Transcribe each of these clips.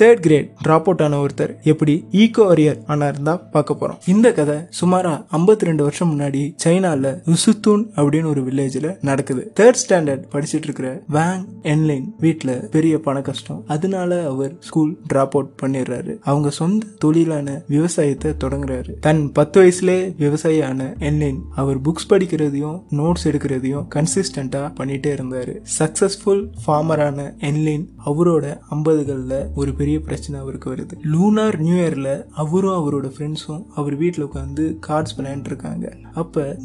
Third grade drop out ஆன ஒருத்தர் எப்படி ஈகோ அரியர் ஆனார் தான் பார்க்க போறோம். இந்த கதை சுமாரா 52 ரெண்டு வருஷம் முன்னாடி சைனால உசுத்தூன் அப்படின்னு ஒரு வில்லேஜ்ல நடக்குது. தேர்ட் ஸ்டாண்டர்ட் படிச்சிட்டு இருக்கிற வேங் என்லைன் வீட்டில் பெரிய பண கஷ்டம். அதனால அவர் ஸ்கூல் டிராப் அவுட் பண்ணிடுறாரு. அவங்க சொந்த தொழிலான விவசாயத்தை தொடங்குறாரு. தன் பத்து வயசுலே விவசாயியான என்லைன் அவர் புக்ஸ் படிக்கிறதையும் நோட்ஸ் எடுக்கிறதையும் கன்சிஸ்டண்டா பண்ணிட்டே இருந்தாரு. சக்சஸ்ஃபுல் ஃபார்மரான என்லைன் அவரோட ஐம்பதுகள்ல ஒரு பெரிய பெரிய பிரச்சனை அவருக்கு வருது. லூனார் நியூ இயரில் அவரும் அவரோட ஃப்ரெண்ட்ஸும் அவர் வீட்டில் உட்காந்து கார்ட்ஸ் விளையாண்டு இருக்காங்க.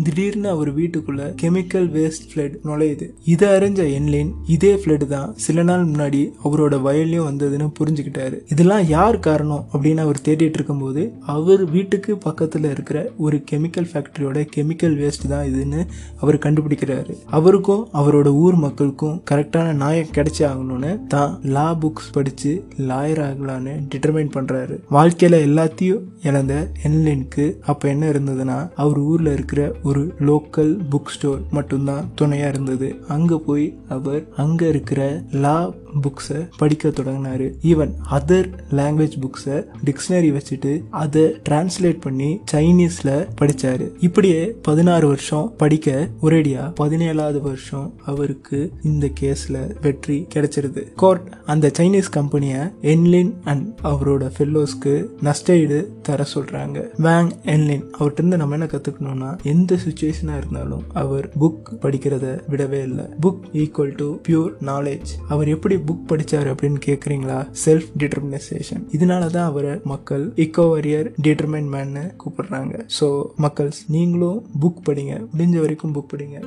திடீர்னு அவர் வீட்டுக்குள்ள கெமிக்கல் வேஸ்ட் ஃப்ளட் நுழையுது. இதை அறிஞ்ச என்லைன் இதே ஃப்ளட் தான் சில நாள் முன்னாடி அவரோட வயல்லையும் வந்ததுன்னு புரிஞ்சுக்கிட்டாரு. இதெல்லாம் யார் காரணம் அப்படின்னு அவர் தேடிட்டு இருக்கும்போது அவர் வீட்டுக்கு பக்கத்தில் இருக்கிற ஒரு கெமிக்கல் ஃபேக்டரியோட கெமிக்கல் வேஸ்ட் தான் இதுன்னு அவர் கண்டுபிடிக்கிறாரு. அவருக்கும் அவரோட ஊர் மக்களுக்கும் கரெக்டான நாயம் கிடைச்சி ஆகணும்னு தான் லா புக்ஸ் படித்து லா லாயர் ஆகலான்னு டிட்டர்மைன் பண்ணுறாரு வாழ்க்கையில் எல்லாத்தையும் இழந்த என்லைனுக்கு அப்போ என்ன இருந்ததுன்னா அவர் ஊரில் இருக்கிற ஒரு லோக்கல் புக் ஸ்டோர் மட்டும்தான் துணையாக இருந்தது. அங்கே போய் அவர் அங்கே இருக்கிற லா புக்ஸை படிக்க தொடங்கினாரு. ஈவன் அதர் லாங்குவேஜ் புக்ஸை டிக்ஷனரி வச்சுட்டு அதை டிரான்ஸ்லேட் பண்ணி சைனீஸ்ல படிச்சாரு. இப்படியே பதினாறு வருஷம் படிக்க ஒரேடியா பதினேழாவது வருஷம் அவருக்கு இந்த கேஸ்ல வெற்றி கிடைச்சிருது. கோர்ட் அந்த சைனீஸ் கம்பெனியை என்லின் அண்ட் அவரோட ஃபெல்லோஸ்க்கு நஷ்டஈடு தர சொல்றாங்க. வேங் என்லின் அவர்கிட்ட இருந்து நம்ம என்ன கத்துக்கணும்னா எந்த சுச்சுவேஷனா இருந்தாலும் அவர் புக் படிக்கிறத விடவே இல்லை. Book equal to pure knowledge அவர் எப்படி புக் படிச்சாரு அப்படின்னு கேக்குறீங்களா? செல்ஃப் டிட்டர்மினைசேஷன் இதனால தான் அவரை மக்கள் இக்கோ வாரியர் டிட்டர்மைன் மேன்னு கூப்பிடுறாங்க. ஸோ மக்கள்ஸ் நீங்களும் புக் படிங்க. முடிஞ்ச வரைக்கும் புக் படிங்க.